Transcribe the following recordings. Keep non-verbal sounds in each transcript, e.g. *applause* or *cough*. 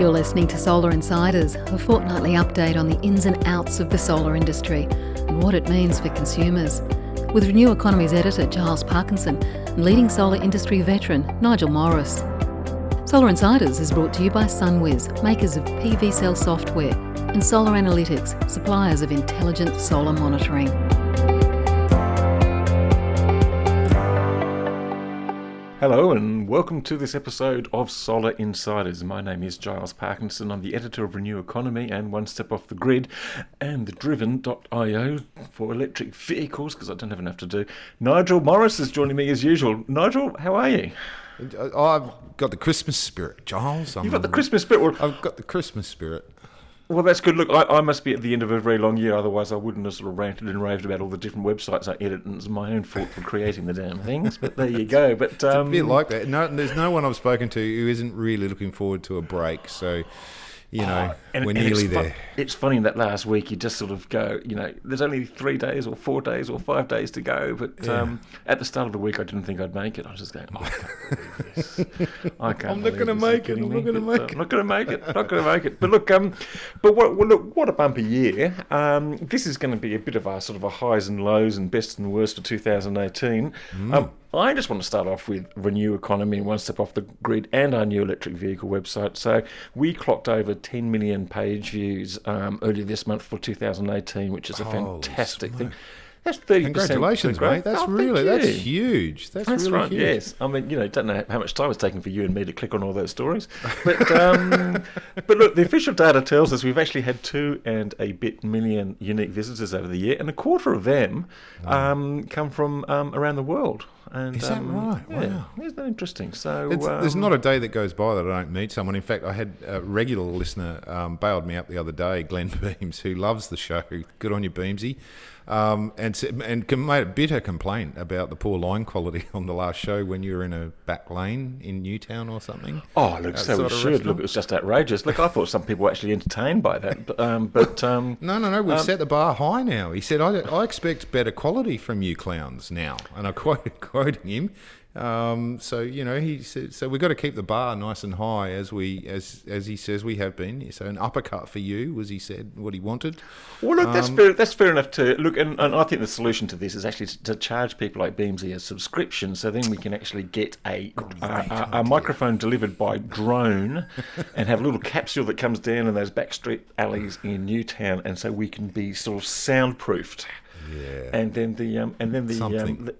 You're listening to Solar Insiders, a fortnightly update on the ins and outs of the solar industry and what it means for consumers. With Renew Economy's editor Giles Parkinson and leading solar industry veteran Nigel Morris. Solar Insiders is brought to you by SunWiz, makers of PVsell software, and Solar Analytics, suppliers of intelligent solar monitoring. Hello and welcome to this episode of Solar Insiders. My name is Giles Parkinson. I'm the editor of Renew Economy and One Step Off the Grid and the Driven.io for electric vehicles because I don't have enough to do. Nigel Morris is joining me as usual. Nigel, how are you? I've got the Christmas spirit, Giles. You've got the Christmas spirit. Well, I've got the Christmas spirit. Well, that's good. Look, I, I, must be at the end of a very long year, otherwise I wouldn't have sort of ranted and raved about all the different websites I edit, and it's my own fault for creating the damn things. But there you go. But um, it's a bit um, like that. No, there's no one I've spoken to who isn't really looking forward to a break. So you know, oh, and, we're nearly it's there. it's funny that last week you just sort of go, you know, there's only three days or four days or five days to go. But yeah. um, at the start of the week, I didn't think I'd make it. I was just going, oh, I can't believe this. *laughs* I can't. I'm not going to make it. I'm not going to make it. I'm not going to make it. Not going to make it. But look, um, but what, well, look, what a bumper year. Um, this is going to be a bit of a sort of a highs and lows and best and worst for 2018. Mm. Um, I just want to start off with Renew Economy, One Step Off the Grid, and our new electric vehicle website. So we clocked over 10 million page views um, earlier this month for 2018, which is a fantastic thing. That's thirty. Congratulations, mate. That's oh, really that's huge. That's, that's really right. Huge. Yes, I mean you know don't know how much time it's taken for you and me to click on all those stories, but um, *laughs* but look, the official data tells us we've actually had two and a bit million unique visitors over the year, and a quarter of them um, come from um, around the world. And, Is that um, right? Yeah, wow. Isn't that interesting? So um, there's not a day that goes by that I don't meet someone. In fact, I had a regular listener um, bailed me up the other day, *laughs* Glenn Beams, who loves the show. Good on you, Beamsy um, and and made a bitter complaint about the poor line quality *laughs* on the last show when you were in a back lane in Newtown or something. Oh, look, so we should. Look, it was just outrageous. Look, I thought some people were actually entertained by that, but, um, but *laughs* um, no, no, no. We've um, set the bar high now. He said, I, I expect better quality from you clowns now," and I quoted quoting him. Um, so you know, he said, so we've got to keep the bar nice and high as we as as he says we have been. So an uppercut for you, was he said what he wanted. Well, look, that's um, fair. That's fair enough to look, and, and I think the solution to this is actually to, to charge people like Beamsy a subscription, so then we can actually get a a, a, a, microphone delivered by drone, *laughs* and have a little capsule that comes down in those backstreet alleys in Newtown, and so we can be sort of soundproofed. Yeah. And then the um, and then the, um, the,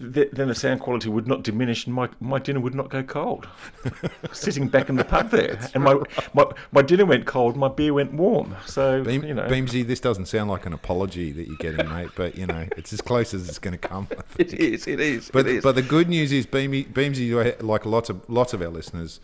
the, then the sound quality would not diminish, and my my dinner would not go cold. *laughs* Sitting back in the pub there, That's and my, right. my my dinner went cold, my beer went warm. So Beam, you know, Beamsy, this doesn't sound like an apology that you're getting, mate, but you know, it's as close as it's going to come. *laughs* It is. It is. But it is. but the good news is, Beamsy, Beamsy, like lots of lots of our listeners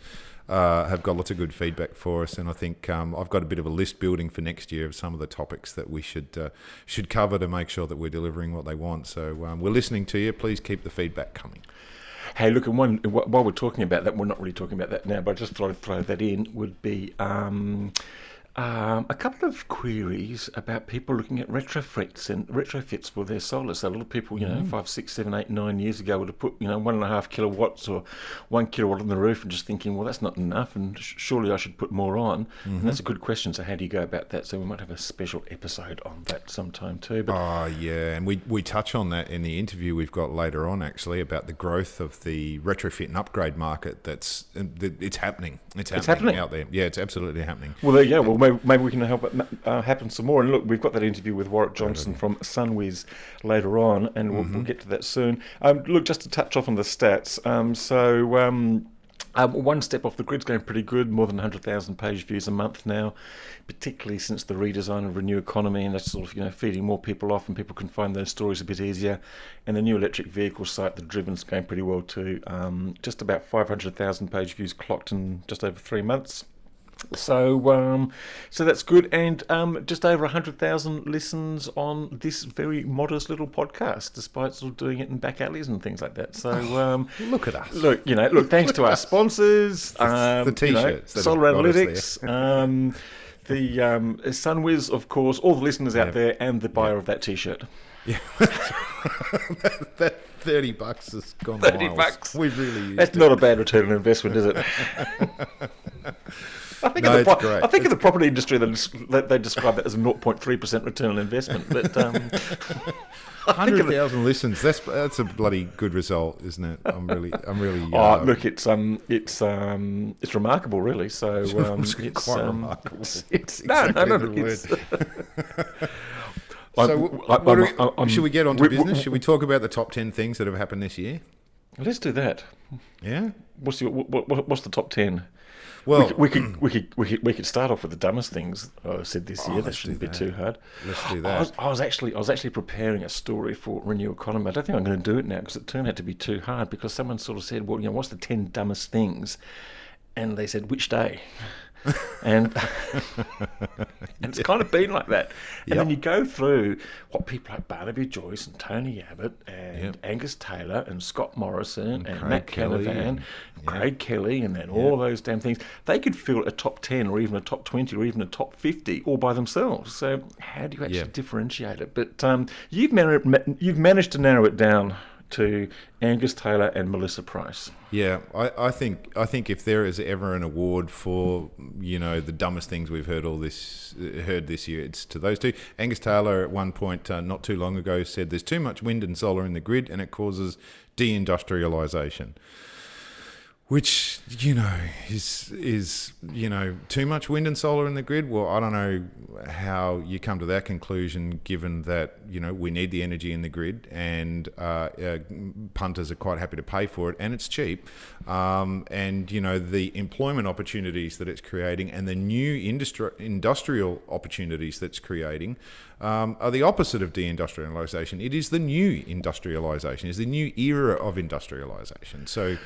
uh, have got lots of good feedback for us, and I think um, I've got a bit of a list building for next year of some of the topics that we should uh, should cover to make sure that we're delivering what they want. So um, we're listening to you. Please keep the feedback coming. Hey, look, and one while we're talking about that, we're not really talking about that now, but I just thought I'd throw that in. Would be. Um, um, a couple of queries about people looking at retrofits and retrofits for their solar. So a lot of people, you know, mm. five, six, seven, eight, nine years ago would have put, you know, one and a half kilowatts or one kilowatt on the roof and just thinking, well, that's not enough, and sh- surely I should put more on. Mm-hmm. And that's a good question. So how do you go about that? So we might have a special episode on that sometime too. But oh yeah, and we we touch on that in the interview we've got later on actually about the growth of the retrofit and upgrade market. That's it's happening. It's happening, it's happening. out there. Yeah, it's absolutely happening. Well, yeah. Well maybe, maybe we can help it uh, happen some more. And look, we've got that interview with Warwick Johnston from SunWiz later on, and we'll, mm-hmm. we'll, get to that soon. Um, look, just to touch off on the stats. Um, so. Um, um, one step off the grid's going pretty good, more than 100,000 page views a month now, particularly since the redesign of Renew Economy, and that's sort of you know feeding more people off, and people can find those stories a bit easier. And the new electric vehicle site, the Driven's going pretty well too. Um, just about 500,000 page views clocked in just over three months. So, um, so that's good, and um, just over hundred thousand listens on this very modest little podcast, despite sort of doing it in back alleys and things like that. So, oh, um, look at us. Look, you know, look. Thanks to our sponsors, *laughs* the, the t-shirts, you know, Solar Analytics, *laughs* um, the um, SunWiz, of course, all the listeners out there, and the buyer of that t-shirt. Yeah, *laughs* that, 30 bucks has gone 30 miles. bucks. We've really used That's it. not a bad return on investment, is it? I think, No, in, the it's pro- great. I think in the property industry they, they, they describe it as a 0.3% return on investment. But *laughs* um, I think of it- 100,000 listens. That's that's a bloody good result, isn't it? I'm really, I'm really. *laughs* Oh, uh, look, it's um, it's um, it's remarkable, really. So *laughs* um, It's it's quite um, remarkable. It's, it's, Exactly no, no, no, the it's, So, I'm- w- I'm- what are I'm- we- I'm- should we get on to we- we- business? should we talk about the top 10 things that have happened this year? Let's do that. Yeah. What's your, what, what, what's the top ten? Well, we, could, mm. we could we could we could start off with the dumbest things I said this Oh, year. That shouldn't do be that. too hard. Let's do I that. was, I was actually I was actually preparing a story for Renew Economy. I don't think I'm going to do it now because it turned out to be too hard. Because someone sort of said, "Well, you know, what's the ten dumbest things?" And they said, "Which day?" And, and *laughs* it's kind of been like that. And then you go through what people like Barnaby Joyce and Tony Abbott and Yep. Angus Taylor and Scott Morrison and, Craig Matt Kelly Canavan, and- Craig Kelly, and then all those damn things. They could fill a top 10 or even a top 20 or even a top 50 all by themselves. So, how do you actually differentiate it? But um, you've, man- you've managed to narrow it down to Angus Taylor and Melissa Price. Yeah, I, I think I think if there is ever an award for you know the dumbest things we've heard all this uh, heard this year, it's to those two. Angus Taylor at one point uh, not too long ago said there's too much wind and solar in the grid and it causes deindustrialization. Which you know is is you know too much wind and solar in the grid. Well, I don't know how you come to that conclusion, given that you know we need the energy in the grid, and uh, uh, punters are quite happy to pay for it, and it's cheap. Um, and you know the employment opportunities that it's creating, and the new industri- industrial opportunities that's creating, um, are the opposite of deindustrialization. It is the new industrialization. It's the new era of industrialization. So.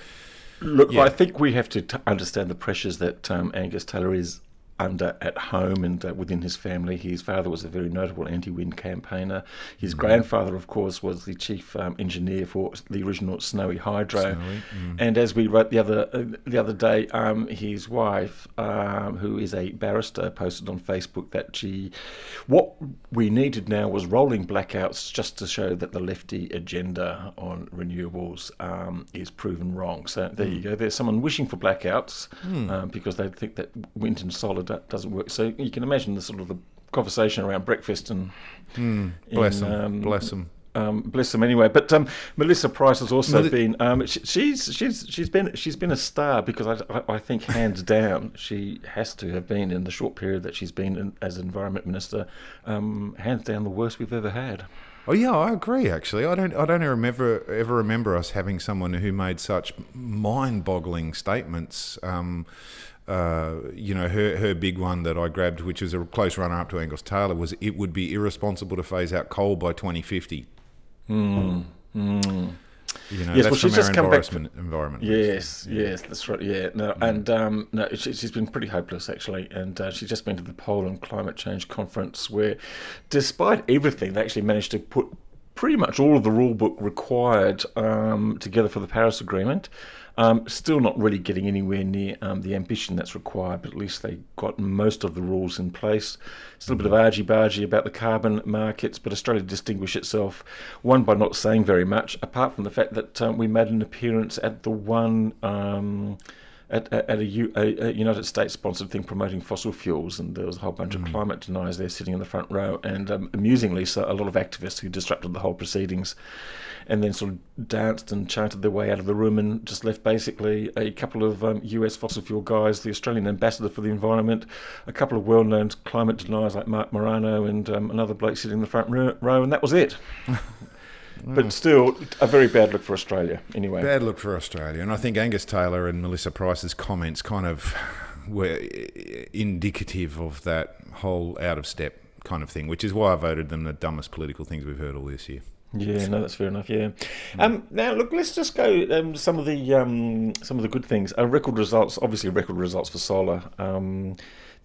Look, Yeah. I think we have to t- understand the pressures that um, Angus Taylor is under at home and uh, within his family. His father was a very notable anti-wind campaigner. His Mm-hmm. grandfather, of course, was the chief um, engineer for the original Snowy Hydro. Snowy, mm. And as we wrote the other uh, the other day, um, his wife, um, who is a barrister, posted on Facebook that she, what we needed now was rolling blackouts just to show that the lefty agenda on renewables um, is proven wrong. So there you go. There's someone wishing for blackouts um, because they think that wind and solar do- doesn't work. So you can imagine the sort of the conversation around breakfast and Bless in, them. um, bless them. um, bless them anyway. But um, Melissa Price has also Meli- been um, sh she's she's she's been she's been a star because I, I, I think hands *laughs* down she has to have been in the short period that she's been in, as environment minister, um, hands down the worst we've ever had. Oh yeah, I agree. Actually, I don't. I don't remember ever remember us having someone who made such mind-boggling statements. Uh, you know, her her big one that I grabbed, which was a close runner-up to Angus Taylor, was it would be irresponsible to phase out coal by 2050. You know, Yes, that's well, she's from just come back environment. environment minister. Yes, yes, that's right. Yeah, no, and um, no, she, she's been pretty hopeless actually, and uh, she's just been to the Poland Climate Change Conference, where, despite everything, they actually managed to put pretty much all of the rule book required um, together for the Paris Agreement. Um, still not really getting anywhere near um, the ambition that's required, but at least they got most of the rules in place. Still a bit of argy bargy about the carbon markets, but Australia distinguished itself, one, by not saying very much, apart from the fact that um, we made an appearance at the one. At, at at a, U, a, a United States sponsored thing promoting fossil fuels, and there was a whole bunch of climate deniers there sitting in the front row, and um, amusingly, so a lot of activists who disrupted the whole proceedings, and then sort of danced and chanted their way out of the room, and just left basically a couple of um, US fossil fuel guys, the Australian ambassador for the environment, a couple of well-known climate deniers like Marc Morano, and um, another bloke sitting in the front row, and that was it. *laughs* But still, a very bad look for Australia. Anyway, Bad look for Australia, and I think Angus Taylor and Melissa Price's comments kind of were indicative of that whole out of step kind of thing, which is why I voted them the dumbest political things we've heard all this year. Yeah, no, that's fair enough. Yeah. Um, now, look, let's just go um, some of the um, some of the good things. Uh, record results, obviously, record results for solar um,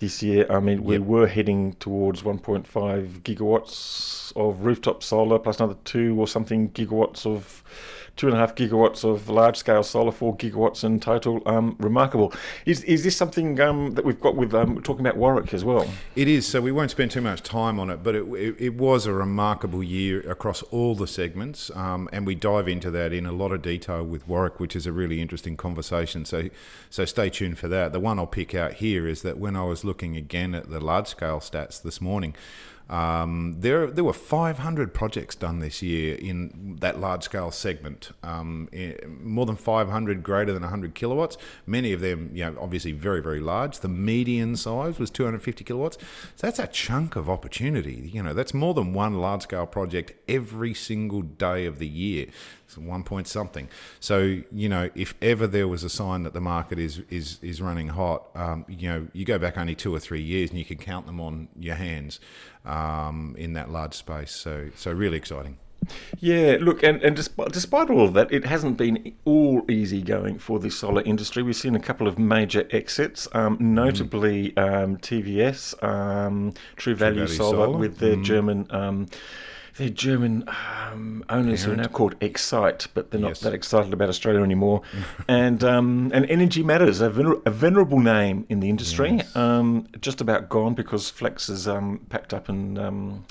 this year. I mean, we Yep. were heading towards 1.5 gigawatts of rooftop solar, plus another two or something gigawatts of two and a half gigawatts of large scale solar, four gigawatts in total. Um, remarkable. Is, is this something um, that we've got with um, talking about Warwick as well? It is. So we won't spend too much time on it, but it, it, it was a remarkable year across all the segments. Um, and we dive into that in a lot of detail with Warwick, which is a really interesting conversation. So, so stay tuned for that. The one I'll pick out here is that when I was looking again at the large scale stats this morning, um, there, there were 500 projects done this year in that large scale segment. Um, more than 500 greater than 100 kilowatts. Many of them, you know, obviously very, very large. The median size was 250 kilowatts. So that's a chunk of opportunity. You know, that's more than one large scale project every single day of the year It's one point something. So you know, if ever there was a sign that the market is is is running hot, um, you know, you go back only two or three years and you can count them on your hands um, in that large space. So so really exciting. Yeah, look, and, and despite, despite all of that, it hasn't been all easy going for the solar industry. We've seen a couple of major exits, um, notably um, TVS, um, True, Value, True Value Solar, Solar, with their mm. German um, they're German um, owners Parent. who are now called Exyte, but they're not yes. that excited about Australia anymore. *laughs* and um, and Energy Matters, a, vener- a, venerable name in the industry, yes. um, just about gone because Flex has um, packed up and um,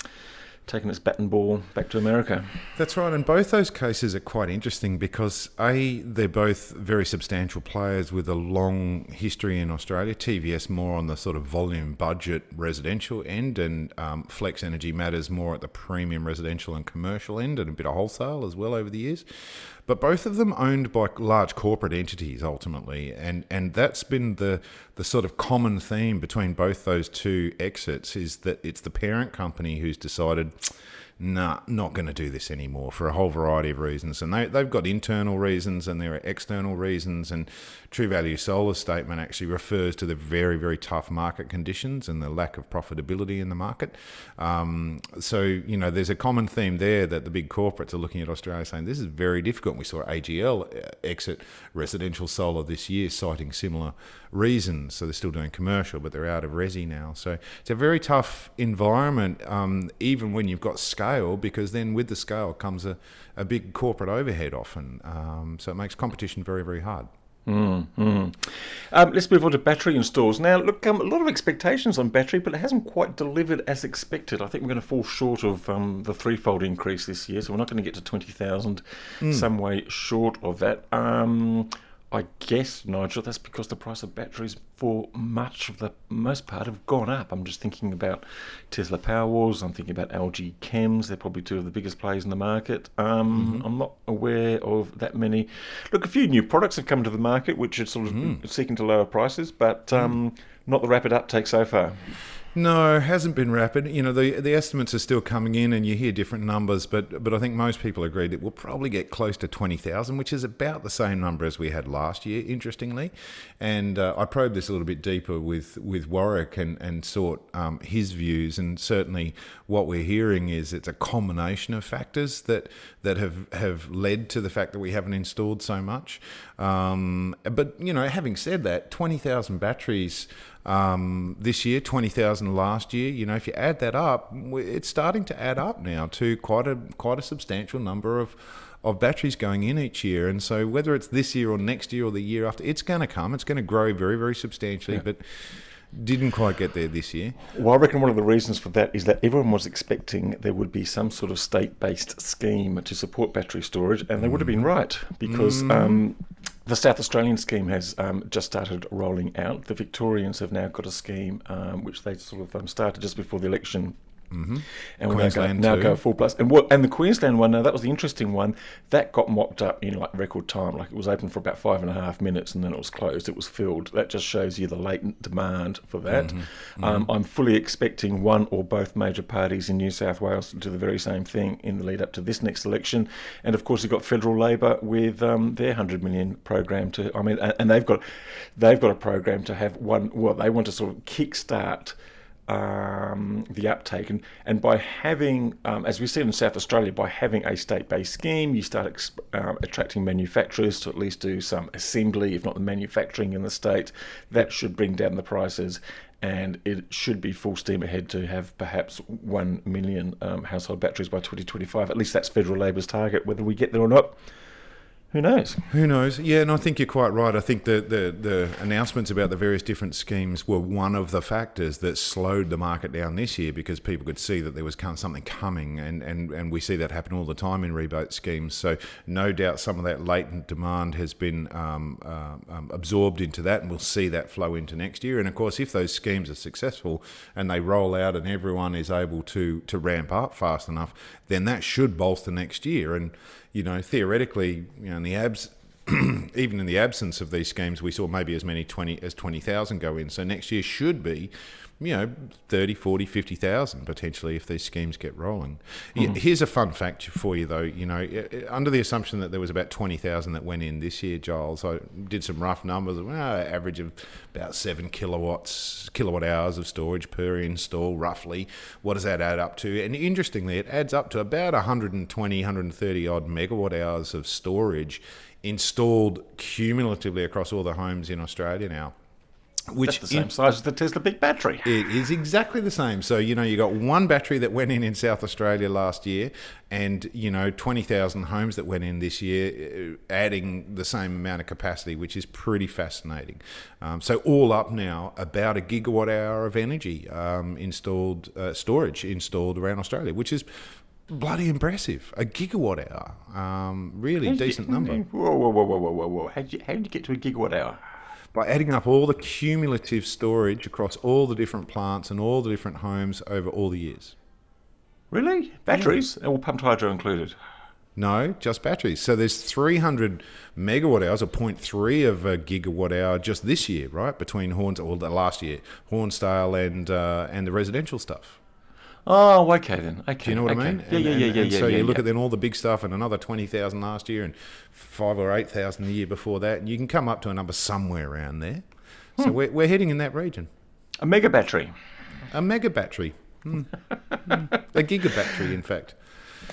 taken its bat and ball back to America. That's right, and both those cases are quite interesting because a they're both very substantial players with a long history in Australia. TVS more on the sort of volume budget residential end, and um, Flex Energy Matters more at the premium residential and commercial end, and a bit of wholesale as well over the years but both of them owned by large corporate entities ultimately, and and that's been the the sort of common theme between both those two exits is that it's the parent company who's decided nah, not going to do this anymore for a whole variety of reasons. And they, they've got internal reasons and there are external reasons. And True Value Solar's statement actually refers to the very, very tough market conditions and the lack of profitability in the market. Um, so, you know, there's a common theme there that the big corporates are looking at Australia saying this is very difficult. We saw AGL exit residential solar this year, citing similar reasons. So they're still doing commercial, but they're out of resi now. So it's a very tough environment, um, even when you've got scale, because then with the scale comes a, a big corporate overhead often. Um, so it makes competition very, very hard. Mm, mm. Um, let's move on to battery installs. Now, look, um, a lot of expectations on battery, but it hasn't quite delivered as expected. I think we're going to fall short of um, the threefold increase this year, so we're not going to get to 20,000, mm. some way short of that. I guess, Nigel, that's because the price of batteries for much of the most part have gone up. I'm just thinking about Tesla Powerwalls, I'm thinking about LG Chems, they're probably two of the biggest players in the market. Um, mm-hmm. I'm not aware of that many. Look, a few new products have come to the market which are sort of mm. seeking to lower prices, but um, mm. not the rapid uptake so far. No, hasn't been rapid. You know, the the estimates are still coming in, and you hear different numbers, but but I think most people agree that we'll probably get close to twenty thousand, which is about the same number as we had last year. Interestingly, and uh, I probed this a little bit deeper with with Warwick and and sought um, his views, and certainly what we're hearing is it's a combination of factors that that have have led to the fact that we haven't installed so much. Um, but you know, having said that, twenty thousand batteries um, this year, 20,000 last year. You know, if you add that up, it's starting to add up now to quite a quite a substantial number of of batteries going in each year. And so whether it's this year or next year or the year after, it's going to come. It's going to grow very very substantially, yeah. but didn't quite get there this year. Well, I reckon one of the reasons for that is that everyone was expecting there would be some sort of state based scheme to support battery storage, and they would have been right because mm. um, the South Australian scheme has um, just started rolling out. The Victorians have now got a scheme um, which they sort of um, started just before the election Mm-hmm. And Queensland now go, now go full plus. And what and the Queensland one, now that was the interesting one. That got mopped up in like record time. Like it was open for about five and a half minutes, and then it was closed. It was filled. That just shows you the latent demand for that. Mm-hmm. Mm-hmm. Um, I'm fully expecting one or both major parties in New South Wales to do the very same thing in the lead up to this next election. And of course, you've got federal Labor with um, their hundred million program to. I mean, and they've got they've got a program to have one. Well, they want to sort of kickstart um, the uptake. And, and by having, um, as we see in South Australia, by having a state based scheme, you start uh, attracting manufacturers to at least do some assembly, if not the manufacturing in the state. That should bring down the prices. And it should be full steam ahead to have perhaps 1 million um, household batteries by 2025. At least that's federal Labor's target. Whether we get there or not, who knows? Who knows? Yeah, and I think you're quite right. I think the, the, the announcements about the various different schemes were one of the factors that slowed the market down this year because people could see that there was something coming, and, and, and we see that happen all the time in rebate schemes. So, no doubt some of that latent demand has been um, uh, um, absorbed into that, and we'll see that flow into next year. And of course, if those schemes are successful and they roll out and everyone is able to, to ramp up fast enough, then that should bolster next year. And you know, theoretically, you know, in the abs, *clears throat* even in the absence of these schemes, we saw maybe as many 20 as 20,000 go in. So next year should be, you know, 30, 40, 50,000 potentially if these schemes get rolling. Mm. Here's a fun fact for you though, you know, under the assumption that there was about 20,000 that went in this year, Giles, I did some rough numbers, well, average of about 7 kilowatts, kilowatt hours of storage per install roughly. What does that add up to? And interestingly, it adds up to about 120, 130 odd megawatt hours of storage installed cumulatively across all the homes in Australia now. Which That's the same in, size as the Tesla big battery. It is exactly the same. So you know you got one battery that went in in South Australia last year, and you know twenty thousand homes that went in this year, uh, adding the same amount of capacity, which is pretty fascinating. Um, so all up now, about a gigawatt hour of energy um, installed, uh, storage installed around Australia, which is bloody impressive. A gigawatt hour, um, really decent you, number. Whoa, whoa, whoa, whoa, whoa, whoa! How did you, how did you get to a gigawatt hour? By adding up all the cumulative storage across all the different plants and all the different homes over all the years. Really? Batteries? Yeah. All pumped hydro included? No, just batteries. So there's 300 megawatt hours, or 0.3 of a gigawatt hour just this year, right? Between Horns, or the last year, Hornsdale and uh, and the residential stuff. Oh, okay then. Okay. Do you know what okay. I mean? Yeah, and, yeah, yeah, and, yeah. And yeah, so yeah, you look yeah. at then all the big stuff and another 20,000 last year and five or 8,000 the year before that. And you can come up to a number somewhere around there. So hmm. we're, we're heading in that region. A mega battery. A mega battery. Mm. mm. A giga battery, in fact.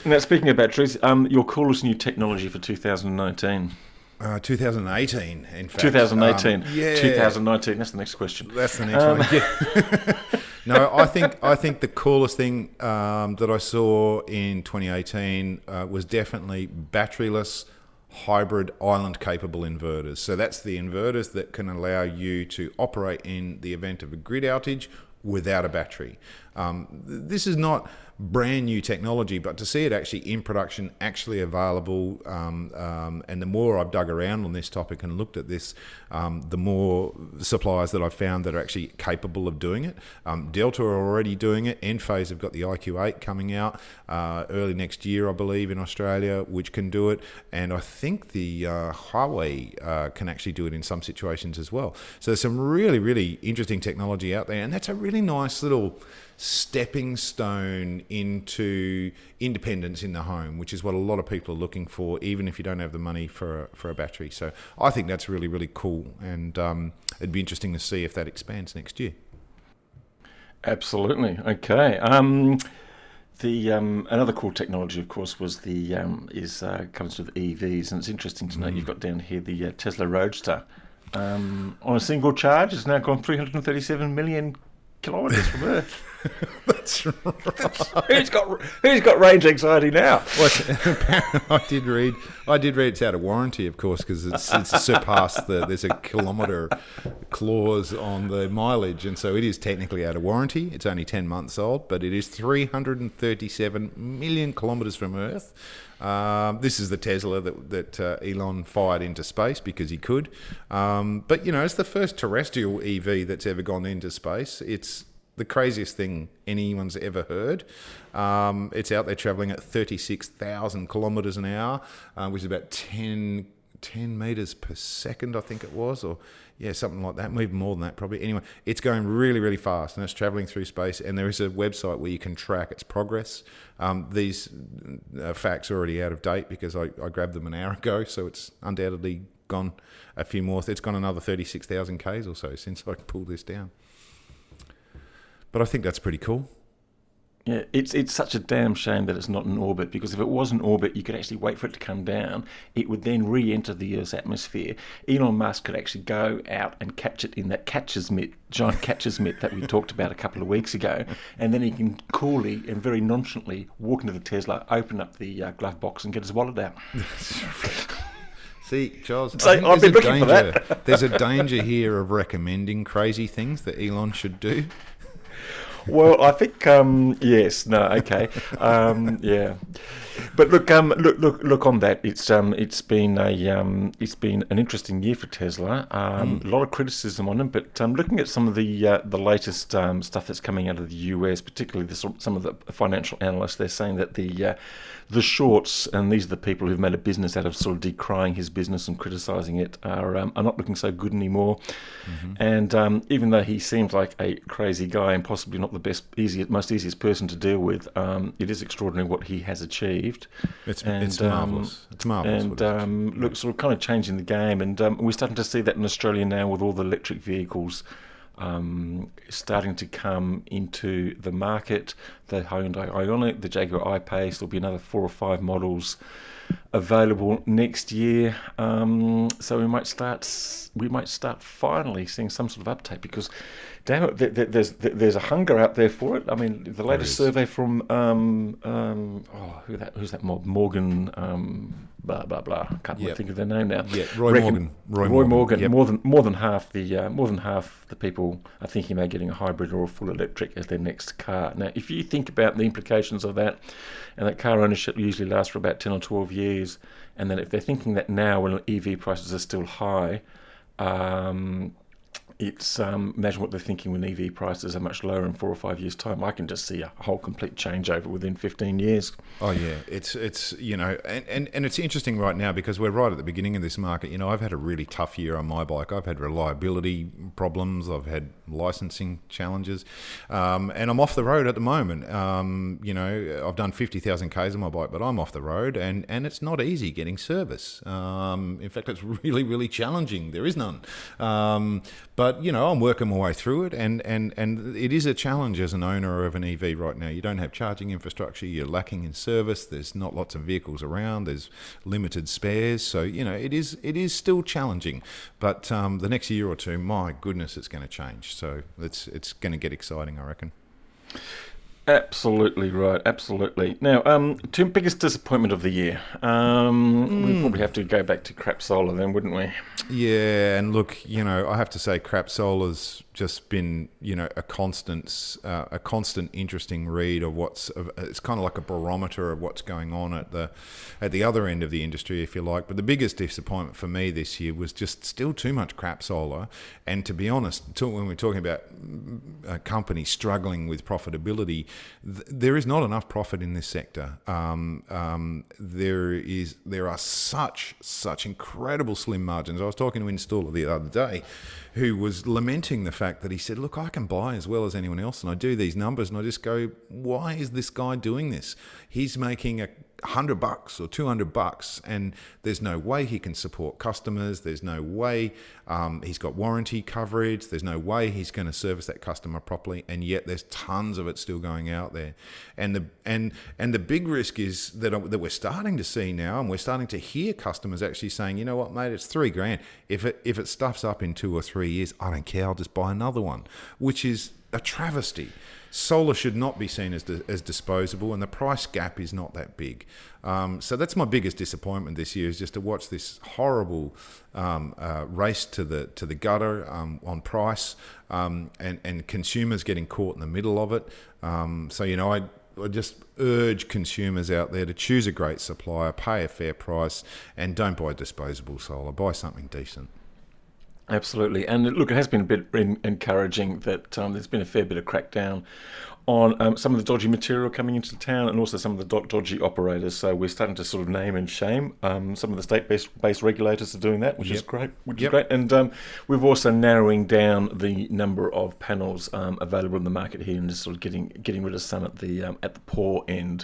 Now, speaking of batteries, um, your coolest new technology for 2019? Uh, 2018, in fact. 2018. Um, yeah. 2019. That's the next question. That's the next um, one. Yeah. *laughs* *laughs* no, I think I think the coolest thing um, that I saw in 2018 uh, was definitely batteryless hybrid island capable inverters. So that's the inverters that can allow you to operate in the event of a grid outage without a battery. Um, this is not brand new technology, but to see it actually in production, actually available, um, um, and the more I've dug around on this topic and looked at this, um, the more suppliers that I've found that are actually capable of doing it. Um, Delta are already doing it. Enphase have got the IQ8 coming out uh, early next year, I believe, in Australia, which can do it, and I think the uh, Huawei uh, can actually do it in some situations as well. So there's some really, really interesting technology out there, and that's a really nice little stepping stone into independence in the home, which is what a lot of people are looking for, even if you don't have the money for a, for a battery. So I think that's really, really cool. And um, it'd be interesting to see if that expands next year. Absolutely. Okay. Um, the um, another cool technology, of course, was the um, is uh, comes with EVs, and it's interesting to note mm. you've got down here the uh, Tesla Roadster um, on a single charge. It's now gone 337 million kilometres from Earth. *laughs* That's right. who's got who's got range anxiety now? Well, *laughs* I did read. I did read it's out of warranty, of course, because it's, it's surpassed the. There's a kilometre clause on the mileage, and so it is technically out of warranty. It's only ten months old, but it is 337 million kilometres from Earth. Um, this is the Tesla that, that uh, Elon fired into space because he could. Um, but, you know, it's the first terrestrial EV that's ever gone into space. It's the craziest thing anyone's ever heard. Um, it's out there traveling at 36,000 kilometers an hour, uh, which is about 10, 10 meters per second, I think it was, or yeah, something like that, maybe more than that probably. Anyway, it's going really, really fast and it's traveling through space. And there is a website where you can track its progress. Um, these uh, facts are already out of date because I, I grabbed them an hour ago, so it's undoubtedly gone a few more. It's gone another 36,000 Ks or so since I pulled this down. But I think that's pretty cool. Yeah, it's it's such a damn shame that it's not in orbit because if it was in orbit, you could actually wait for it to come down. It would then re-enter the Earth's atmosphere. Elon Musk could actually go out and catch it in that catcher's mitt, giant catcher's mitt that we talked about a couple of weeks ago, and then he can coolly and very nonchalantly walk into the Tesla, open up the uh, glove box, and get his wallet out. *laughs* See, Charles, So I've been looking for danger. there's a danger here of recommending crazy things that Elon should do. Well, I think um, yes, no, okay, um, yeah. But look, um, look, look, look. On that, it's um, it's been a um, it's been an interesting year for Tesla. Um, A lot of criticism on them, but um, looking at some of the uh, the latest um, stuff that's coming out of the US, particularly the, some of the financial analysts, they're saying that the uh, the shorts, and these are the people who've made a business out of sort of decrying his business and criticising it, are um, are not looking so good anymore. And um, even though he seems like a crazy guy and possibly not the best, easiest, most easiest person to deal with, um, it is extraordinary what he has achieved. It's, And, it's um, marvelous. It's marvelous. And um, look, sort of kind of changing the game, and um, we're starting to see that in Australia now with all the electric vehicles um, starting to come into the market. The Hyundai Ioniq, the Jaguar I-Pace, there'll be another four or five models available next year. Um, so we might start we might start finally seeing some sort of uptake because, damn it, there, there- there's there- there's a hunger out there for it. I mean, the latest survey from um, um, oh who that who's that mob Morgan um, blah blah blah. Can't Yep. think of their name now. Yeah, Roy Reckon- Morgan. Roy Roy, Morgan, Morgan. yep. More than more than half the uh, more than half the people are thinking about getting a hybrid or a full electric as their next car. Now, if you think about the implications of that, and that car ownership usually lasts for about ten or twelve years, and then if they're thinking that now when EV prices are still high, um, it's um, imagine what they're thinking when EV prices are much lower in four or five years' time. I can just see a whole complete changeover within fifteen years. Oh yeah, it's it's you know, and, and, and it's interesting right now because we're right at the beginning of this market. You know, I've had a really tough year on my bike. I've had reliability problems. I've had licensing challenges, um, and I'm off the road at the moment. Um, you know, I've done fifty thousand k's on my bike, but I'm off the road, and and it's not easy getting service. Um, in fact, it's *laughs* really really challenging. There is none. Um, but you know, I'm working my way through it, and, and, and it is a challenge as an owner of an EV right now. You don't have charging infrastructure, you're lacking in service. There's not lots of vehicles around. There's limited spares, so you know it is it is still challenging. But um, the next year or two, my goodness, it's going to change. So it's it's going to get exciting, I reckon. Absolutely right. Absolutely. Now, um, two biggest disappointment of the year. Um, We probably have to go back to crap solar then, wouldn't we? Yeah, and look, you know, I have to say, crap solar's just been, you know, a constant, uh, a constant interesting read of what's. It's kind of like a barometer of what's going on at the, at the other end of the industry, if you like. But the biggest disappointment for me this year was just still too much crap solar. And to be honest, when we're talking about mm, a company struggling with profitability, th- there is not enough profit in this sector. Um, um, there is, there are such, such incredible slim margins. I was talking to an installer the other day who was lamenting the fact that he said, Look, I can buy as well as anyone else. And I do these numbers and I just go, Why is this guy doing this? He's making a hundred bucks or two hundred bucks, and there's no way he can support customers. There's no way um, he's got warranty coverage. There's no way he's going to service that customer properly, and yet there's tons of it still going out there. And the and and the big risk is that that we're starting to see now, and we're starting to hear customers actually saying, you know what, mate, it's three grand. If it if it stuffs up in two or three years, I don't care. I'll just buy another one, which is a travesty. Solar should not be seen as, as disposable, and the price gap is not that big. Um, so that's my biggest disappointment this year is just to watch this horrible um, uh, race to the to the gutter um, on price, um, and and consumers getting caught in the middle of it. Um, so you know, I I just urge consumers out there to choose a great supplier, pay a fair price, and don't buy disposable solar. Buy something decent. Absolutely. And look, it has been a bit encouraging that um, there's been a fair bit of crackdown on um, some of the dodgy material coming into the town and also some of the do- dodgy operators. So we're starting to sort of name and shame. Um, some of the state-based based regulators are doing that, which is great. Which Yep. is great. And um, we've also narrowing down the number of panels um, available in the market here and just sort of getting getting rid of some at the um, at the poor end.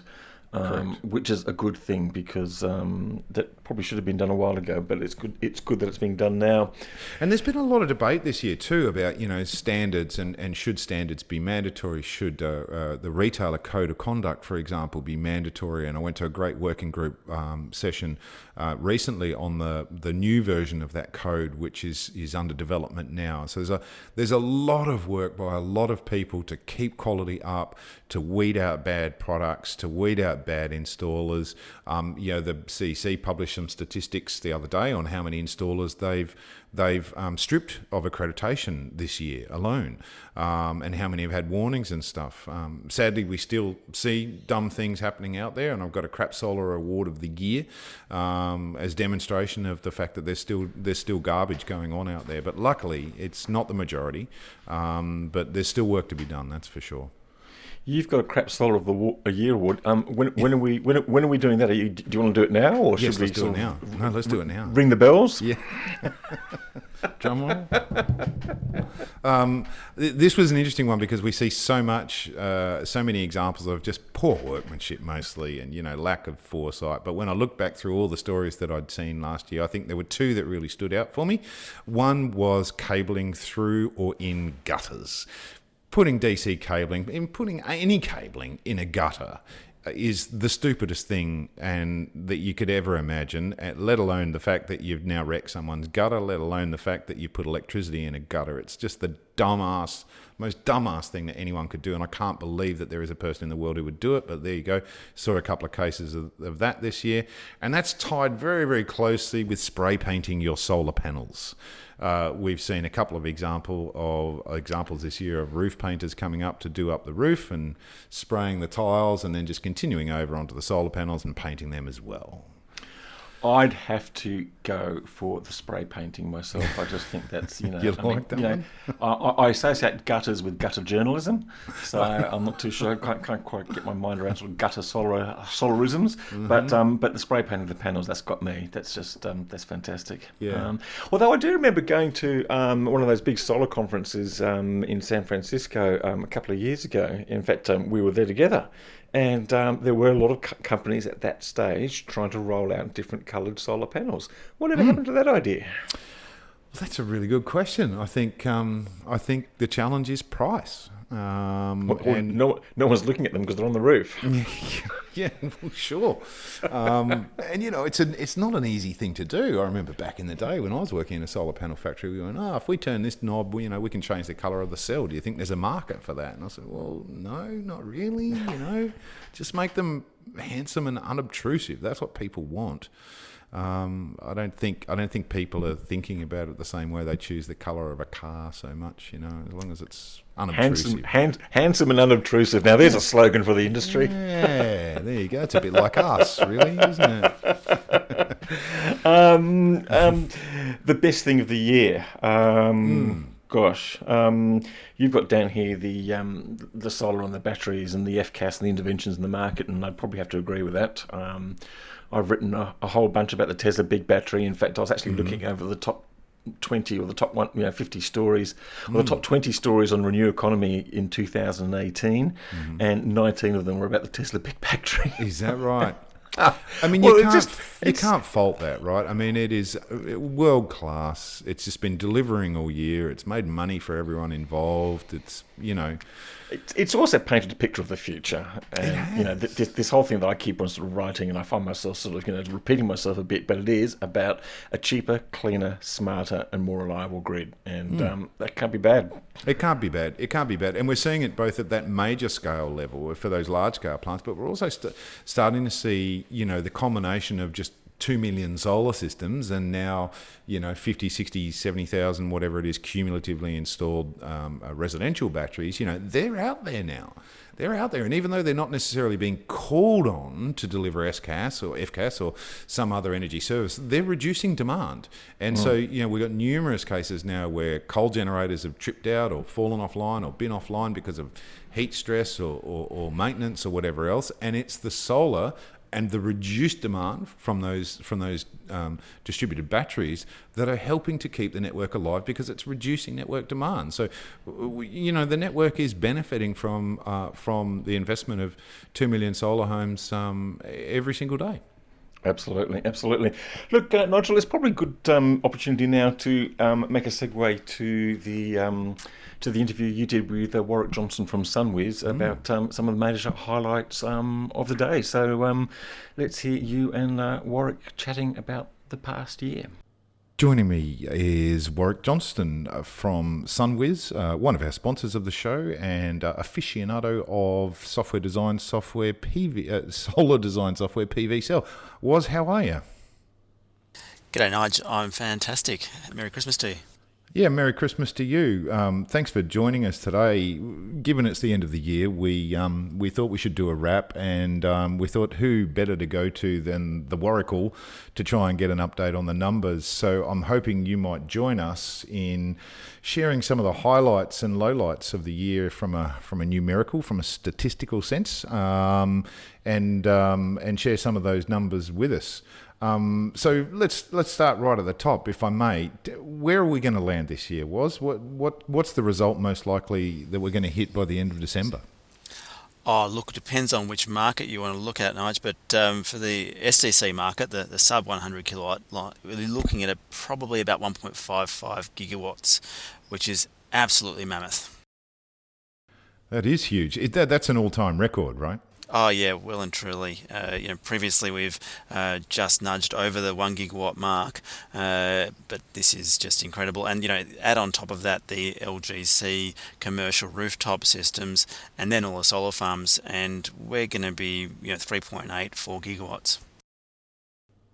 Um, which is a good thing because um, that probably should have been done a while ago, but it's good. It's good that it's being done now. And there's been a lot of debate this year too about you know standards and, and should standards be mandatory? Should uh, uh, the retailer code of conduct, for example, be mandatory? And I went to a great working group um, session uh, recently on the the new version of that code, which is is under development now. So there's a there's a lot of work by a lot of people to keep quality up, to weed out bad products, to weed out bad installers. Um, you know, the CEC published some statistics the other day on how many installers they've they've um, stripped of accreditation this year alone, um, and how many have had warnings and stuff. Um, sadly, we still see dumb things happening out there, and I've got a crap solar award of the year um, as demonstration of the fact that there's still there's still garbage going on out there. But luckily, it's not the majority. Um, but there's still work to be done. That's for sure. You've got a crap solar of the a year award. Um, when, when are we when, when are we doing that? Are you, do you want to do it now, or yes, should we let's do it now? No, let's do it now. Ring the bells. Yeah. *laughs* Drum roll. um, th- this was an interesting one because we see so much, uh, so many examples of just poor workmanship mostly, and you know lack of foresight. But when I look back through all the stories that I'd seen last year, I think there were two that really stood out for me. One was cabling through or in gutters putting DC cabling, in putting any cabling in a gutter is the stupidest thing and that you could ever imagine, uh, let alone the fact that you've now wrecked someone's gutter, let alone the fact that you put electricity in a gutter. It's just the dumbass, most dumbass thing that anyone could do. And I can't believe that there is a person in the world who would do it. But there you go. Saw a couple of cases of, of that this year. And that's tied very, very closely with spray painting your solar panels. Uh, we've seen a couple of example of examples this year of roof painters coming up to do up the roof and spraying the tiles, and then just continuing over onto the solar panels and painting them as well. I'd have to go for the spray painting myself. I just think that's you *laughs* know, you I, like mean, that you know one? I, I associate gutters with gutter journalism, so I'm not too sure. I can't, can't quite get my mind around sort of gutter solar solarisms. Mm-hmm. But um, but the spray painting of the panels that's got me. That's just um, that's fantastic. Yeah. Um, although I do remember going to um, one of those big solar conferences um, in San Francisco um, a couple of years ago. In fact, um, we were there together. And um, there were a lot of co- companies at that stage trying to roll out different coloured solar panels. Whatever Hmm. happened to that idea? Well, that's a really good question. I think um, I think the challenge is price. Um, Well, and no, no one's looking at them because they're on the roof. *laughs* yeah, well, sure. Um, and you know, it's an it's not an easy thing to do. I remember back in the day when I was working in a solar panel factory, we went, "Oh, if we turn this knob, we, you know, we can change the color of the cell. Do you think there's a market for that?" And I said, "Well, no, not really. You know, just make them handsome and unobtrusive. That's what people want." Um, I don't think I don't think people are thinking about it the same way they choose the color of a car so much. You know, as long as it's unobtrusive. Handsome, hand, handsome and unobtrusive. Now, there's a slogan for the industry. Yeah, there you go. It's a bit like us, really, isn't it? *laughs* Um, um, the best thing of the year. Um, Gosh, um, you've got down here the um, the solar and the batteries and the FCAS and the interventions in the market, and I'd probably have to agree with that. Um, I've written a, a whole bunch about the Tesla big battery. In fact, I was actually looking over the top 20 or the top one, you know, 50 stories, or the top 20 stories on Renew Economy in 2018, and 19 of them were about the Tesla big *laughs* battery. Is that right? I mean, you Well, can't just- you can't fault that, right? I mean, it is world class. It's just been delivering all year. It's made money for everyone involved. It's you know, It's, it's also painted a picture of the future, and you know th- this, this whole thing that I keep on sort of writing, and I find myself sort of you know repeating myself a bit, but it is about a cheaper, cleaner, smarter, and more reliable grid, and um, that can't be bad. It can't be bad. It can't be bad. And we're seeing it both at that major scale level for those large scale plants, but we're also st- starting to see, you know, the combination of just 2 million solar systems and now, you know, 50, 60, 70,000, whatever it is, cumulatively installed um, uh, residential batteries, you know, they're out there now. They're out there. And even though they're not necessarily being called on to deliver SCAS or FCAS or some other energy service, they're reducing demand. And so, you know, we've got numerous cases now where coal generators have tripped out or fallen offline or been offline because of heat stress or, or, or maintenance or whatever else. And it's the solar and the reduced demand from those from those um, distributed batteries that are helping to keep the network alive because it's reducing network demand. So, you know, the network is benefiting from uh, from the investment of two million solar homes um, every single day. Absolutely, absolutely. Look, uh, Nigel, it's probably a good um, opportunity now to um, make a segue to the um, to the interview you did with uh, Warwick Johnston from Sunwiz about um, some of the major highlights um, of the day. So um, let's hear you and uh, Warwick chatting about the past year. Joining me is Warwick Johnston uh, from SunWiz, uh, one of our sponsors of the show and uh, aficionado of software design software, PV, uh, *laughs* solar design software, PVsell. Was, how are you? G'day, Nige. I'm fantastic. Merry Christmas to you. Yeah, Merry Christmas to you. Um, thanks for joining us today. Given it's the end of the year, we um, we thought we should do a wrap, and um, we thought who better to go to than the Warricle to try and get an update on the numbers. So I'm hoping you might join us in sharing some of the highlights and lowlights of the year from a from a numerical, from a statistical sense, um, and um, and share some of those numbers with us. Um, so let's let's start right at the top, if I may. Where are we going to land this year? Was what what what's the result most likely that we're going to hit by the end of December? Oh, look, it depends on which market you want to look at, Nige. But um, for the STC market, the, the sub 100 kilowatt, line, we're looking at a, probably about 1.55 gigawatts, which is absolutely mammoth. That is huge. It, that, that's an all-time record, right? Oh yeah, well and truly. Uh, you know, previously we've uh, just nudged over the one gigawatt mark, uh, but this is just incredible. And you know, add on top of that the LGC commercial rooftop systems, and then all the solar farms, and we're going to be you know 3.8 4 gigawatts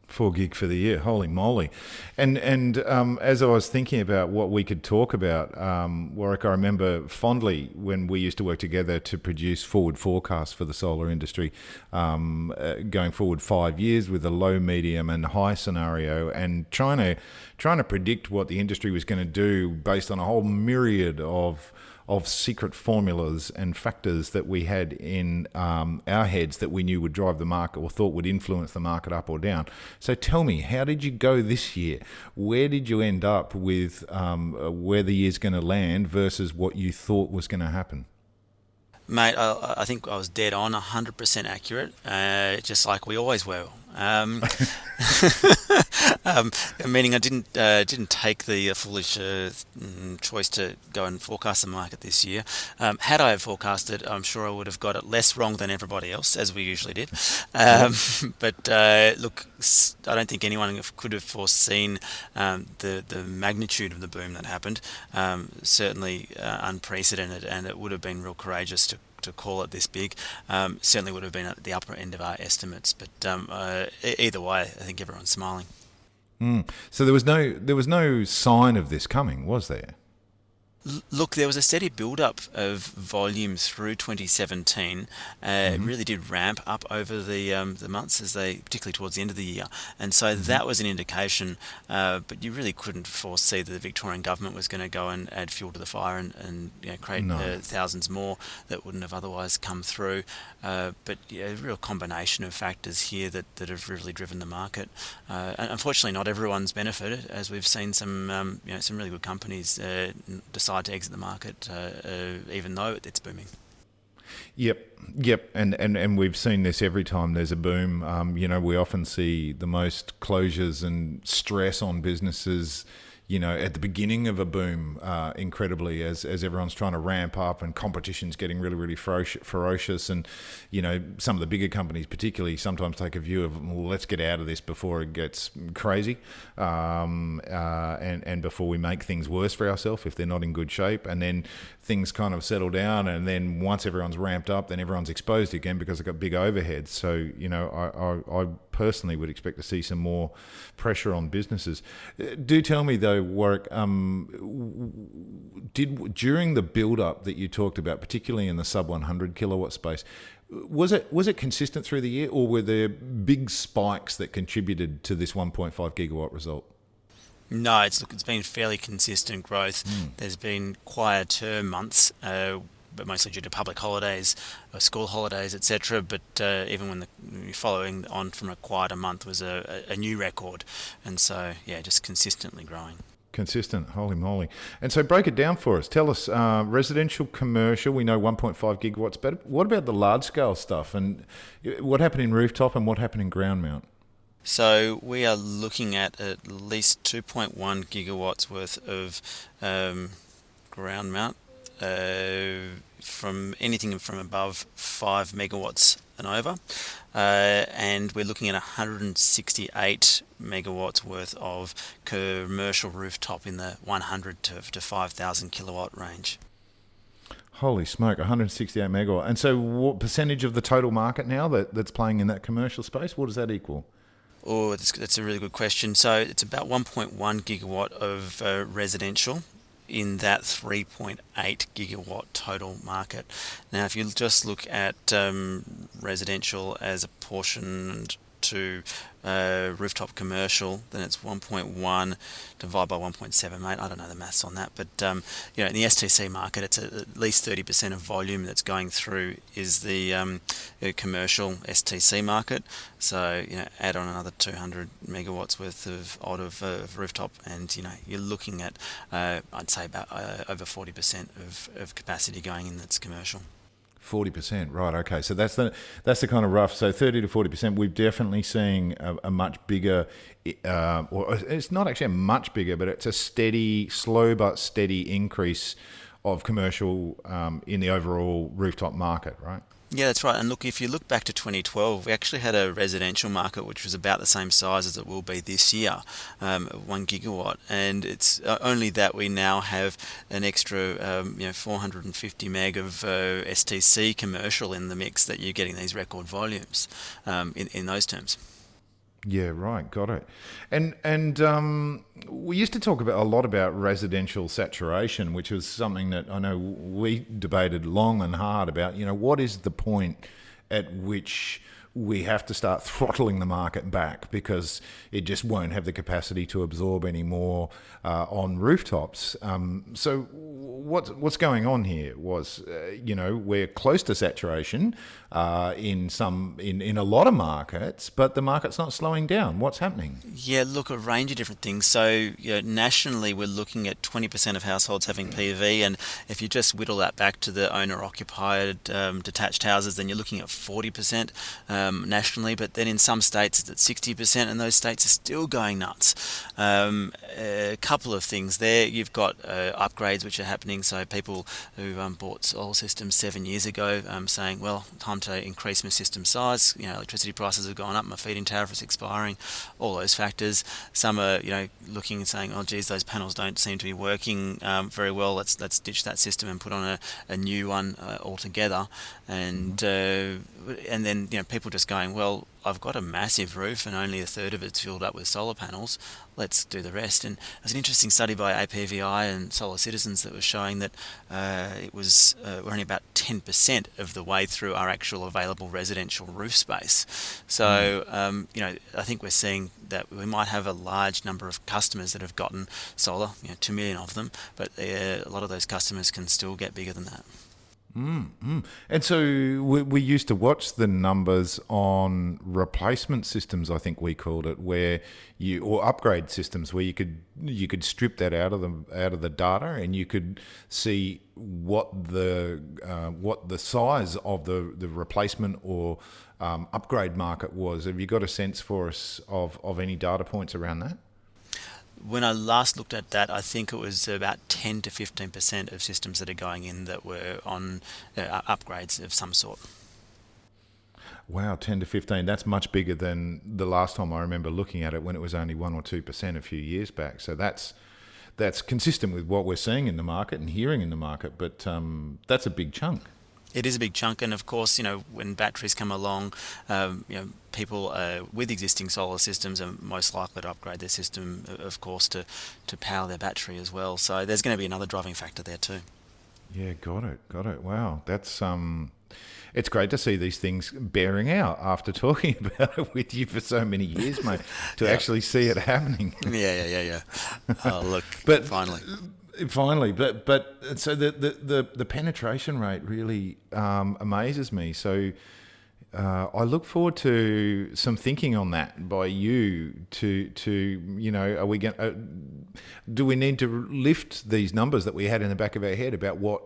four gig for the year. Holy moly! And and um, as I was thinking about what we could talk about, um, Warwick, I remember fondly when we used to work together to produce forward forecasts for the solar industry, um, uh, going forward five years with a low, medium, and high scenario, and trying to trying to predict what the industry was going to do based on a whole myriad of of secret formulas and factors that we had in um, our heads that we knew would drive the market or thought would influence the market up or down. So tell me, how did you go this year? Where did you end up with um, where the year's going to land versus what you thought was going to happen? Mate, I, I, think I was dead on, 100% accurate, uh, just like we always were. Um, *laughs* um, meaning I didn't uh, didn't take the foolish uh, mm, choice to go and forecast the market this year. Um, had I forecasted, I'm sure I would have got it less wrong than everybody else, as we usually did. Um, *laughs* but uh, look, I don't think anyone could have foreseen um, the the magnitude of the boom that happened. Um, certainly uh, unprecedented, and it would have been real courageous to to call it this big. Um, certainly would have been at the upper end of our estimates, but um, uh, either way, I think everyone's smiling. Mm. So there was no there was no sign of this coming, was there? Look, there was a steady build-up of volume through 2017. Uh, mm-hmm. It really did ramp up over the um, the months as they, particularly towards the end of the year, and so mm-hmm. that was an indication. Uh, but you really couldn't foresee that the Victorian government was going to go and add fuel to the fire and, and you know, create no. uh, thousands more that wouldn't have otherwise come through. Uh, but yeah, a real combination of factors here that, that have really driven the market. Uh, unfortunately, not everyone's benefited, as we've seen some um, you know some really good companies uh, decide decide to exit the market, uh, uh, even though it's booming. Yep, yep, and, and and we've seen this every time there's a boom. Um, you know, we often see the most closures and stress on businesses you know, at the beginning of a boom, uh, incredibly, as, as everyone's trying to ramp up and competition's getting really, really ferocious. And, you know, some of the bigger companies, particularly, sometimes take a view of, well, let's get out of this before it gets crazy um, uh, and, and before we make things worse for ourselves if they're not in good shape. And then things kind of settle down. And then once everyone's ramped up, then everyone's exposed again because they've got big overheads. So, you know, I, I, I personally would expect to see some more pressure on businesses. Uh, do tell me, though, Warwick, um, did during the build up that you talked about, particularly in the sub 100 kilowatt space, was it was it consistent through the year, or were there big spikes that contributed to this 1.5 gigawatt result? No, it's look, it's been fairly consistent growth. Mm. There's been quieter months. Uh, but mostly due to public holidays, uh, school holidays, etc. But uh, even when the following on from a quieter month was a, a, new record, and so yeah, just consistently growing. Consistent, holy moly! And so, break it down for us. Tell us, uh, residential, commercial. We know 1.5 gigawatts, but what about the large scale stuff? And uh, what happened in rooftop, and what happened in ground mount? So we are looking at at least 2.1 gigawatts worth of um, ground mount uh, from anything from above five megawatts and over. Uh, and we're looking at 168 megawatts worth of commercial rooftop in the 100 to, to 5,000 kilowatt range. Holy smoke, 168 megawatt. And so, what percentage of the total market now that, that's playing in that commercial space? What does that equal? Oh, that's, that's a really good question. So, it's about 1.1 gigawatt of uh, residential in that 3.8 gigawatt total market. Now, if you just look at um, residential as a portion to uh, rooftop commercial, then it's 1.1 divided by 1.7, mate. I don't know the maths on that, but um, you know, in the STC market, it's at least 30% of volume that's going through is the um, commercial STC market. So you know, add on another 200 megawatts worth of out of, uh, of rooftop, and you know, you're looking at uh, I'd say about uh, over 40% of, of capacity going in that's commercial. Forty percent, right? Okay, so that's the that's the kind of rough. So thirty to forty percent. We're definitely seeing a, a much bigger, uh, or it's not actually a much bigger, but it's a steady, slow but steady increase of commercial um, in the overall rooftop market, right? Yeah, that's right. And look, if you look back to 2012, we actually had a residential market which was about the same size as it will be this year, um, one gigawatt. And it's uh, only that we now have an extra, um, you know, 450 meg of uh, STC commercial in the mix that you're getting these record volumes um, in, in those terms. Yeah, right. Got it. And and um, we used to talk about a lot about residential saturation, which was something that I know we debated long and hard about. You know, what is the point at which we have to start throttling the market back because it just won't have the capacity to absorb any more uh, on rooftops. Um, so what's what's going on here was, uh, you know, we're close to saturation uh, in some in, in a lot of markets, but the market's not slowing down. What's happening? Yeah, look, a range of different things. So you know, nationally, we're looking at 20% of households having PV, and if you just whittle that back to the owner-occupied um, detached houses, then you're looking at 40% um, nationally. But then in some states, it's at 60%, and those states are still going nuts. Um, a couple of things there. You've got uh, upgrades which are happening. So people who um, bought solar systems seven years ago um, saying, well, time to increase my system size. You know, electricity prices have gone up, my feed-in tariff is expiring, all those factors. Some are, you know, looking and saying, oh, geez, those panels don't seem to be working um, very well. Let's let's ditch that system and put on a, a new one uh, altogether. And uh, and then you know people just going, well, I've got a massive roof and only a third of it's filled up with solar panels. Let's do the rest. And there's an interesting study by APVI and Solar Citizens that was showing that uh, it was uh, we're only about 10% of the way through our actual available residential roof space. So mm. um, you know I think we're seeing that we might have a large number of customers that have gotten solar, you know, two million of them, but uh, a lot of those customers can still get bigger than that. Mm, mm. And so we, we, used to watch the numbers on replacement systems. I think we called it, where you or upgrade systems, where you could you could strip that out of the out of the data, and you could see what the uh, what the size of the the replacement or um, upgrade market was. Have you got a sense for us of of any data points around that? When I last looked at that, I think it was about 10 to 15% of systems that are going in that were on uh, upgrades of some sort. Wow, 10 to 15. That's much bigger than the last time I remember looking at it when it was only 1 or 2% a few years back. So that's that's consistent with what we're seeing in the market and hearing in the market, but um, that's a big chunk it is a big chunk, and of course, you know, when batteries come along, um, you know, people uh, with existing solar systems are most likely to upgrade their system, of course, to to power their battery as well. So there's going to be another driving factor there too. Yeah, got it, got it. Wow, that's um, it's great to see these things bearing out after *laughs* talking about it with you for so many years, mate. To *laughs* yeah. actually see it happening. *laughs* yeah, yeah, yeah, yeah. Oh, look, but finally. Finally, but but so the the, the, the penetration rate really um, amazes me. So uh, I look forward to some thinking on that by you. To to you know, are we going? Uh, do we need to lift these numbers that we had in the back of our head about what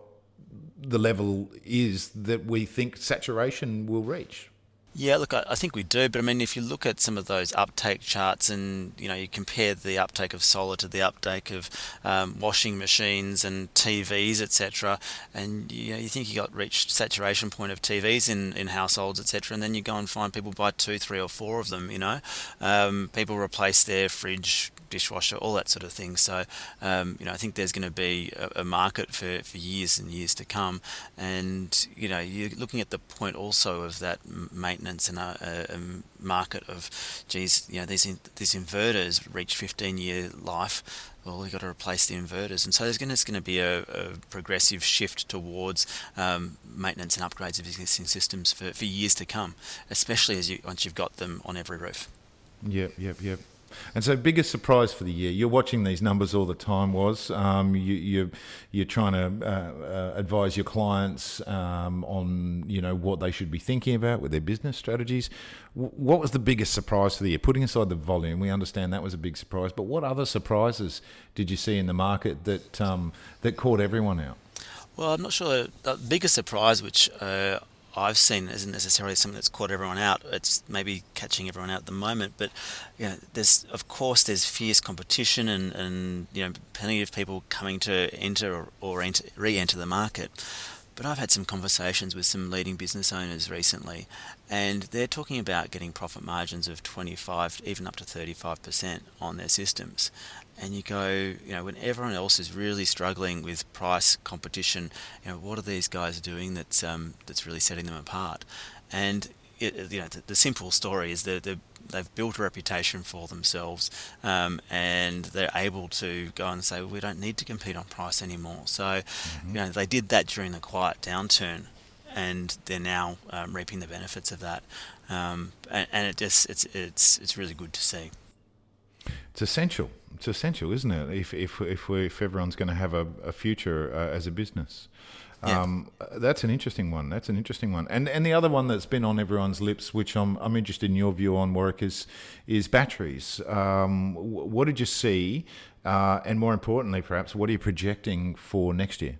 the level is that we think saturation will reach? Yeah, look, I, think we do, but I mean, if you look at some of those uptake charts, and you know, you compare the uptake of solar to the uptake of um, washing machines and TVs, etc., and you know, you think you got reached saturation point of TVs in, in households, etc., and then you go and find people buy two, three, or four of them. You know, um, people replace their fridge dishwasher, all that sort of thing. So, um, you know, I think there's going to be a, a, market for, for years and years to come. And, you know, you're looking at the point also of that maintenance and a, a market of, geez, you know, these, in, these inverters reach 15 year life well, we've got to replace the inverters. And so there's going to, going to be a, a, progressive shift towards um, maintenance and upgrades of existing systems for, for years to come, especially as you, once you've got them on every roof. Yep, yep, yep. And so, biggest surprise for the year. You're watching these numbers all the time. Was um, you, you you're trying to uh, uh, advise your clients um, on you know what they should be thinking about with their business strategies. W- what was the biggest surprise for the year? Putting aside the volume, we understand that was a big surprise. But what other surprises did you see in the market that um, that caught everyone out? Well, I'm not sure. The biggest surprise, which uh, I've seen isn't necessarily something that's caught everyone out. It's maybe catching everyone out at the moment, but you know, there's of course there's fierce competition and, and you know plenty of people coming to enter or, or enter, re-enter the market. But I've had some conversations with some leading business owners recently, and they're talking about getting profit margins of 25, even up to 35% on their systems and you go, you know, when everyone else is really struggling with price competition, you know, what are these guys doing that's um, that's really setting them apart? And it, you know, the, the, simple story is that they've built a reputation for themselves, um, and they're able to go and say, well, we don't need to compete on price anymore. So, mm-hmm. you know, they did that during the quiet downturn, and they're now um, reaping the benefits of that. Um, and, and it just it's it's it's really good to see. It's essential it's essential, isn't it? If if if, we, if everyone's going to have a, a future uh, as a business. Yeah. Um, that's an interesting one. That's an interesting one. And and the other one that's been on everyone's lips, which I'm I'm interested in your view on, work is is batteries. Um, what did you see, uh, and more importantly, perhaps, what are you projecting for next year?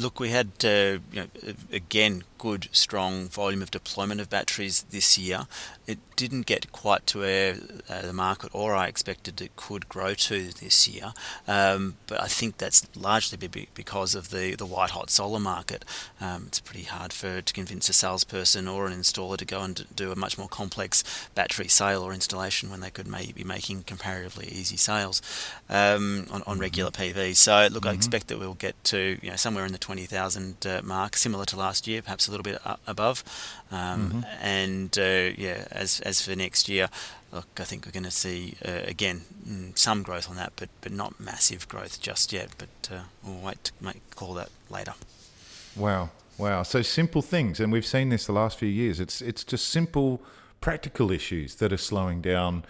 Look, we had uh, you know, again good, strong volume of deployment of batteries this year. It didn't get quite to where uh, the market or I expected it could grow to this year, um, but I think that's largely because of the, the white hot solar market. Um, it's pretty hard for to convince a salesperson or an installer to go and do a much more complex battery sale or installation when they could maybe be making comparatively easy sales um, on, on regular PV. So look, mm-hmm. I expect that we'll get to you know somewhere in the 20,000 uh, mark, similar to last year, perhaps a little bit above. Um, mm-hmm. And uh, yeah, as as for next year, look, I think we're going to see uh, again mm, some growth on that, but but not massive growth just yet. But uh, we'll wait to make call that later. Wow, wow! So simple things, and we've seen this the last few years. It's it's just simple, practical issues that are slowing down.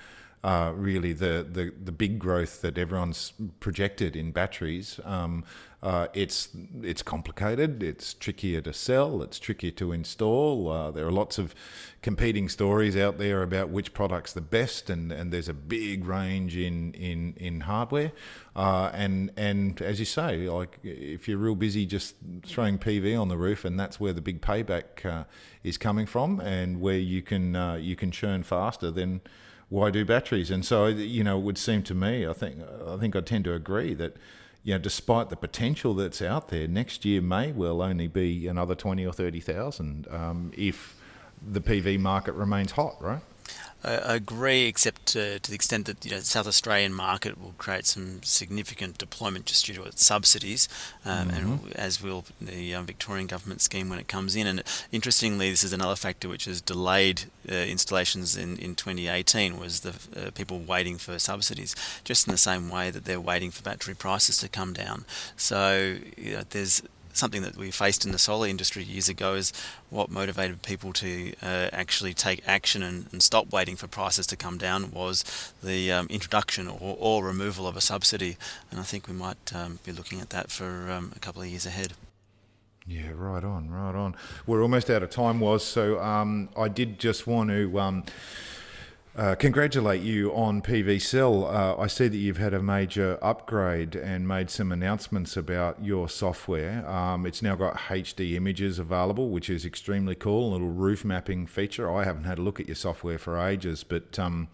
Uh, really, the, the the big growth that everyone's projected in batteries. Um, uh, it's it's complicated. It's trickier to sell. It's trickier to install. Uh, there are lots of competing stories out there about which product's the best, and, and there's a big range in in in hardware. Uh, and and as you say, like if you're real busy just throwing PV on the roof, and that's where the big payback uh, is coming from, and where you can uh, you can churn faster, then why do batteries? And so you know, it would seem to me, I think I think I tend to agree that you know, despite the potential that's out there, next year may well only be another twenty or thirty thousand um, if the PV market remains hot, right? I agree, except uh, to the extent that you know, the South Australian market will create some significant deployment just due to its subsidies, um, mm-hmm. and as will the uh, Victorian government scheme when it comes in. And interestingly, this is another factor which has delayed uh, installations in, in 2018 was the uh, people waiting for subsidies, just in the same way that they're waiting for battery prices to come down. So you know, there's something that we faced in the solar industry years ago is what motivated people to uh, actually take action and, and, stop waiting for prices to come down was the um, introduction or, or, removal of a subsidy. And I think we might um, be looking at that for um, a couple of years ahead. Yeah, right on, right on. We're almost out of time, was so. Um, I did just want to um, uh, congratulate you on PVsell. Uh, I see that you've had a major upgrade and made some announcements about your software. Um, it's now got HD images available, which is extremely cool. A little roof mapping feature. I haven't had a look at your software for ages, but um,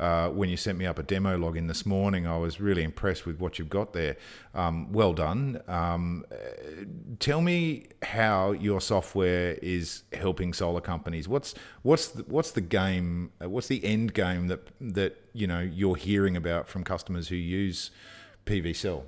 uh, when you sent me up a demo login this morning, I was really impressed with what you've got there. Um, well done. Um, tell me how your software is helping solar companies. What's what's the, what's the game? Uh, what's the end game that that you know you're hearing about from customers who use PVsell?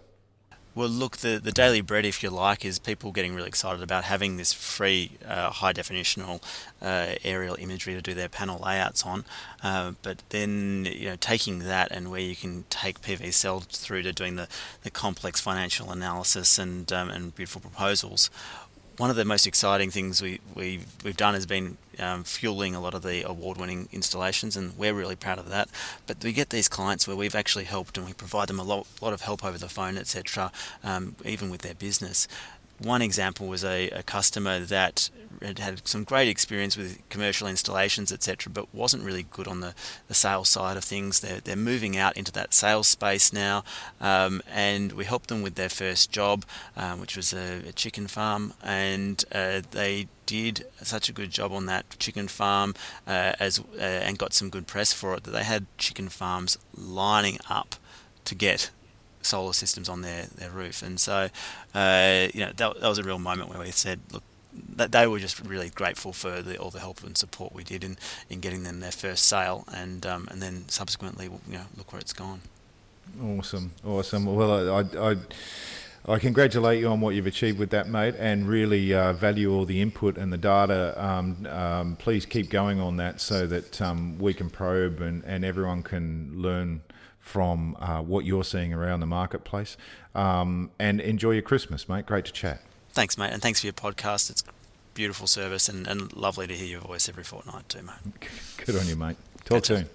Well, look, the, the daily bread, if you like, is people getting really excited about having this free uh, high definitional uh, aerial imagery to do their panel layouts on. Uh, but then, you know, taking that and where you can take PVsell through to doing the, the complex financial analysis and, um, and beautiful proposals one of the most exciting things we, we, we've done has been um, fueling a lot of the award winning installations, and we're really proud of that. But we get these clients where we've actually helped and we provide them a lot, lot of help over the phone, etc., um, even with their business. One example was a, a customer that had had some great experience with commercial installations, etc., but wasn't really good on the, the sales side of things. They're, they're moving out into that sales space now, um, and we helped them with their first job, um, which was a, a, chicken farm, and uh, they did such a good job on that chicken farm uh, as uh, and got some good press for it that they had chicken farms lining up to get solar systems on their, their roof. And so, uh, you know, that, that was a real moment where we said, look, that they were just really grateful for the, all the help and support we did in, in getting them their first sale, and um, and then subsequently, you know, look where it's gone. Awesome, awesome. Well, I, I, I congratulate you on what you've achieved with that, mate, and really uh, value all the input and the data. Um, um, please keep going on that so that um, we can probe and, and everyone can learn from uh, what you're seeing around the marketplace. Um, and enjoy your Christmas, mate. Great to chat. Thanks, mate, and thanks for your podcast. It's beautiful service and, and lovely to hear your voice every fortnight too, mate. *laughs* Good on you, mate. Talk soon.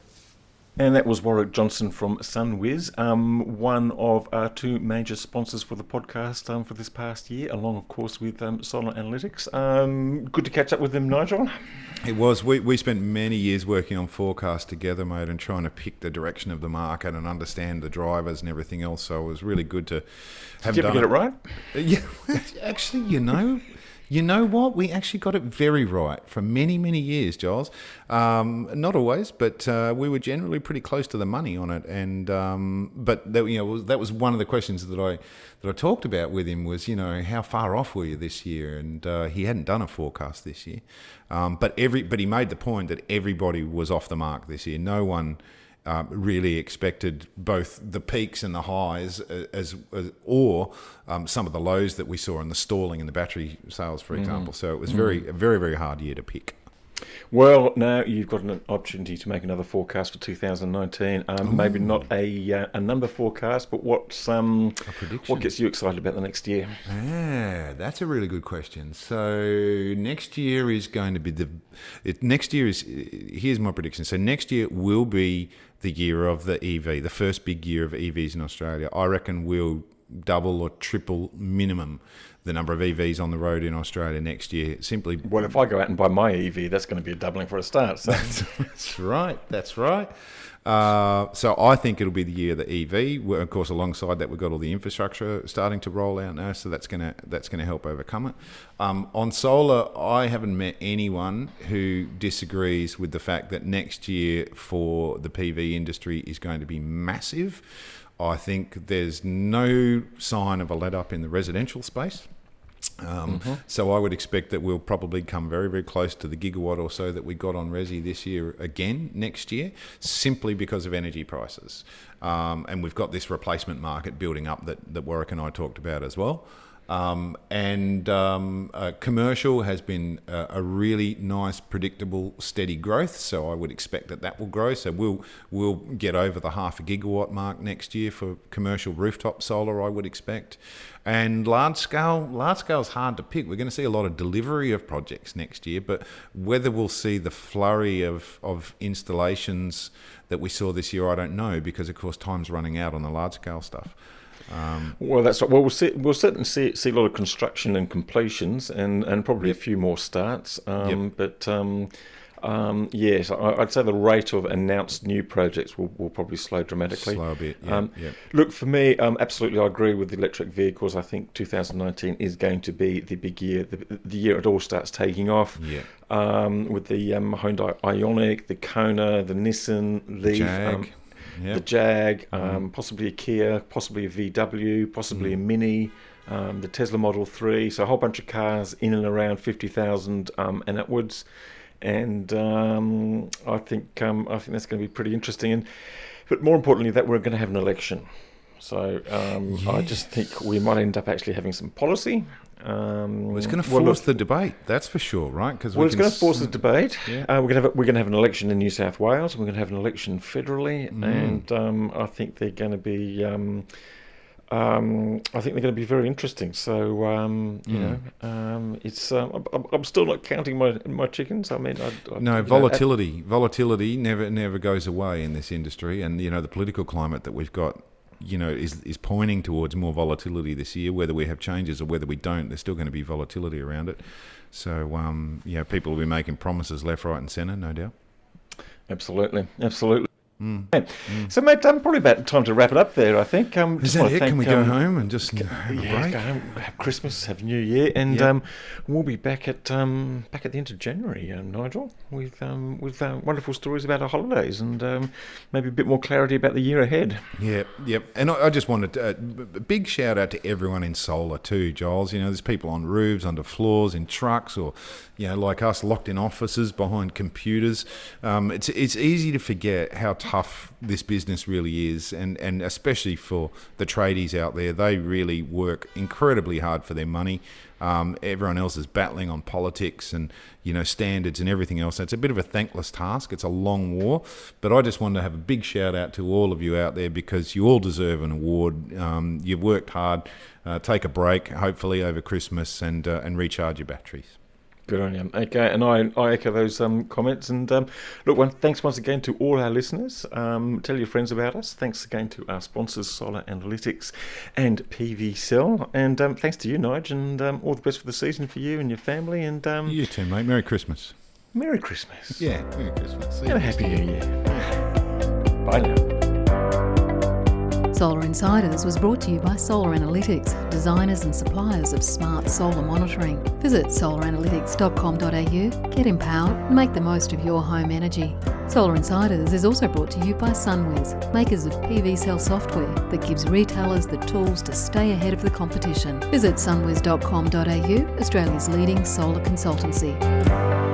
And that was Warwick Johnston from SunWiz, um, one of our two major sponsors for the podcast um, for this past year, along, of course, with um, Solar Analytics. Um, good to catch up with them, Nigel. It was. We, we spent many years working on forecast together, mate, and trying to pick the direction of the market and understand the drivers and everything else. So it was really good to have Did you ever get it right? *laughs* Yeah, actually, you know, you know what? We actually got it very right for many, many years, Giles. Um, not always, but uh, we were generally pretty close to the money on it. And um, but that, you know that was one of the questions that I that I talked about with him was you know how far off were you this year? And uh, he hadn't done a forecast this year, um, but every but he made the point that everybody was off the mark this year. No one um, really expected both the peaks and the highs uh, as, as or um, some of the lows that we saw in the stalling in the battery sales, for mm-hmm. example. Mm. So it was very mm. a very very hard year to pick. Well, now you've got an opportunity to make another forecast for 2019. Um, maybe not a uh, a number forecast, but what's um, what gets you excited about the next year? Yeah, that's a really good question. So next year is going to be the it, next year is here's my prediction. So next year will be the year of the EV, the first big year of EVs in Australia. I reckon we'll double or triple minimum the number of EVs on the road in Australia next year. Simply, well, if I go out and buy my EV, that's going to be a doubling for a start. So. *laughs* that's right. That's right. Uh, so I think it'll be the year of the EV. We're, of course, alongside that, we've got all the infrastructure starting to roll out now, so that's gonna that's gonna help overcome it. Um, on solar, I haven't met anyone who disagrees with the fact that next year for the PV industry is going to be massive. I think there's no sign of a let up in the residential space. Um, mm-hmm. So I would expect that we'll probably come very, very close to the gigawatt or so that we got on Resi this year again next year, simply because of energy prices. Um, and we've got this replacement market building up that, that Warwick and I talked about as well. Um, and um, uh, commercial has been a, a, really nice, predictable, steady growth. So I would expect that that will grow. So we'll we'll get over the half a gigawatt mark next year for commercial rooftop solar. I would expect, and large scale large scale is hard to pick. We're going to see a lot of delivery of projects next year, but whether we'll see the flurry of of installations that we saw this year, I don't know because of course time's running out on the large scale stuff. Um, well, that's right. Well, we'll see. We'll certainly see see a lot of construction and completions, and, and probably a few more starts. Um, yep. But um, Um, yes, I, I'd say the rate of announced new projects will, will probably slow dramatically. Slow a bit, yeah, Um, yeah. Look, for me, um, absolutely, I agree with the electric vehicles. I think 2019 is going to be the big year, the, the year it all starts taking off. Yeah. Um, with the um, Hyundai Ioniq, the Kona, the Nissan Leaf, Jag. Yeah. the Jag, um, possibly a Kia, possibly a VW, possibly a Mini, um, the Tesla Model 3. So a whole bunch of cars in and around 50,000 um, and upwards. And um, I think um, I think that's going to be pretty interesting. And but more importantly, that we're going to have an election. So um, I just think we might end up actually having some policy. Um, Well, it's going to well, force look, the debate, that's for sure, right? Because well, it's going to force the debate. Yeah. Uh, we're going to have we're going to have an election in New South Wales. We're going to have an election federally, Mm. and um, I think they're going to be. Um, um, I think they're going to be very interesting. So um, you Mm. know, um, it's. Um, I'm, I'm still not counting my my chickens. I mean, I, I, No, you know, volatility. volatility never never goes away in this industry, and you know the political climate that we've got, you know, is is pointing towards more volatility this year. Whether we have changes or whether we don't, there's still going to be volatility around it. So, um, know, people will be making promises left, right, and centre, no doubt. absolutely, absolutely. Mm. Yeah. So, mate, um, probably about time to wrap it up there. I think. Um, Is that it? Can we go um, home and just have a Yeah, break? go home, have Christmas, have New Year, and um, we'll be back at um, back at the end of January, um, Nigel, with um, with uh, wonderful stories about our holidays and um, maybe a bit more clarity about the year ahead. Yeah, yep. And I, I just wanted to, uh, b- big shout out to everyone in solar too, Giles. You know, there's people on roofs, under floors, in trucks, or you know, like us, locked in offices behind computers. Um, it's it's easy to forget how tough this business really is, and and especially for the tradies out there, they really work incredibly hard for their money. Um, everyone else is battling on politics and you know standards and everything else. It's a bit of a thankless task. It's a long war, but I just wanted to have a big shout out to all of you out there because you all deserve an award. Um, you've worked hard. Uh, take a break, hopefully over Christmas, and uh, and recharge your batteries. Good on you. Okay, and I, I echo those um, comments. And um, look, one, thanks once again to all our listeners. Um, tell your friends about us. Thanks again to our sponsors, Solar Analytics and PVsell. And um, thanks to you, Nige, and um, all the best for the season for you and your family. And um, You too, mate. Merry Christmas. Merry Christmas. Yeah, Merry Christmas. See And a Happy. New Year. Bye now. Solar Insiders was brought to you by Solar Analytics, designers and suppliers of smart solar monitoring. Visit solaranalytics.com.au, get empowered, and make the most of your home energy. Solar Insiders is also brought to you by Sunwiz, makers of PVsell software that gives retailers the tools to stay ahead of the competition. Visit sunwiz.com.au, Australia's leading solar consultancy.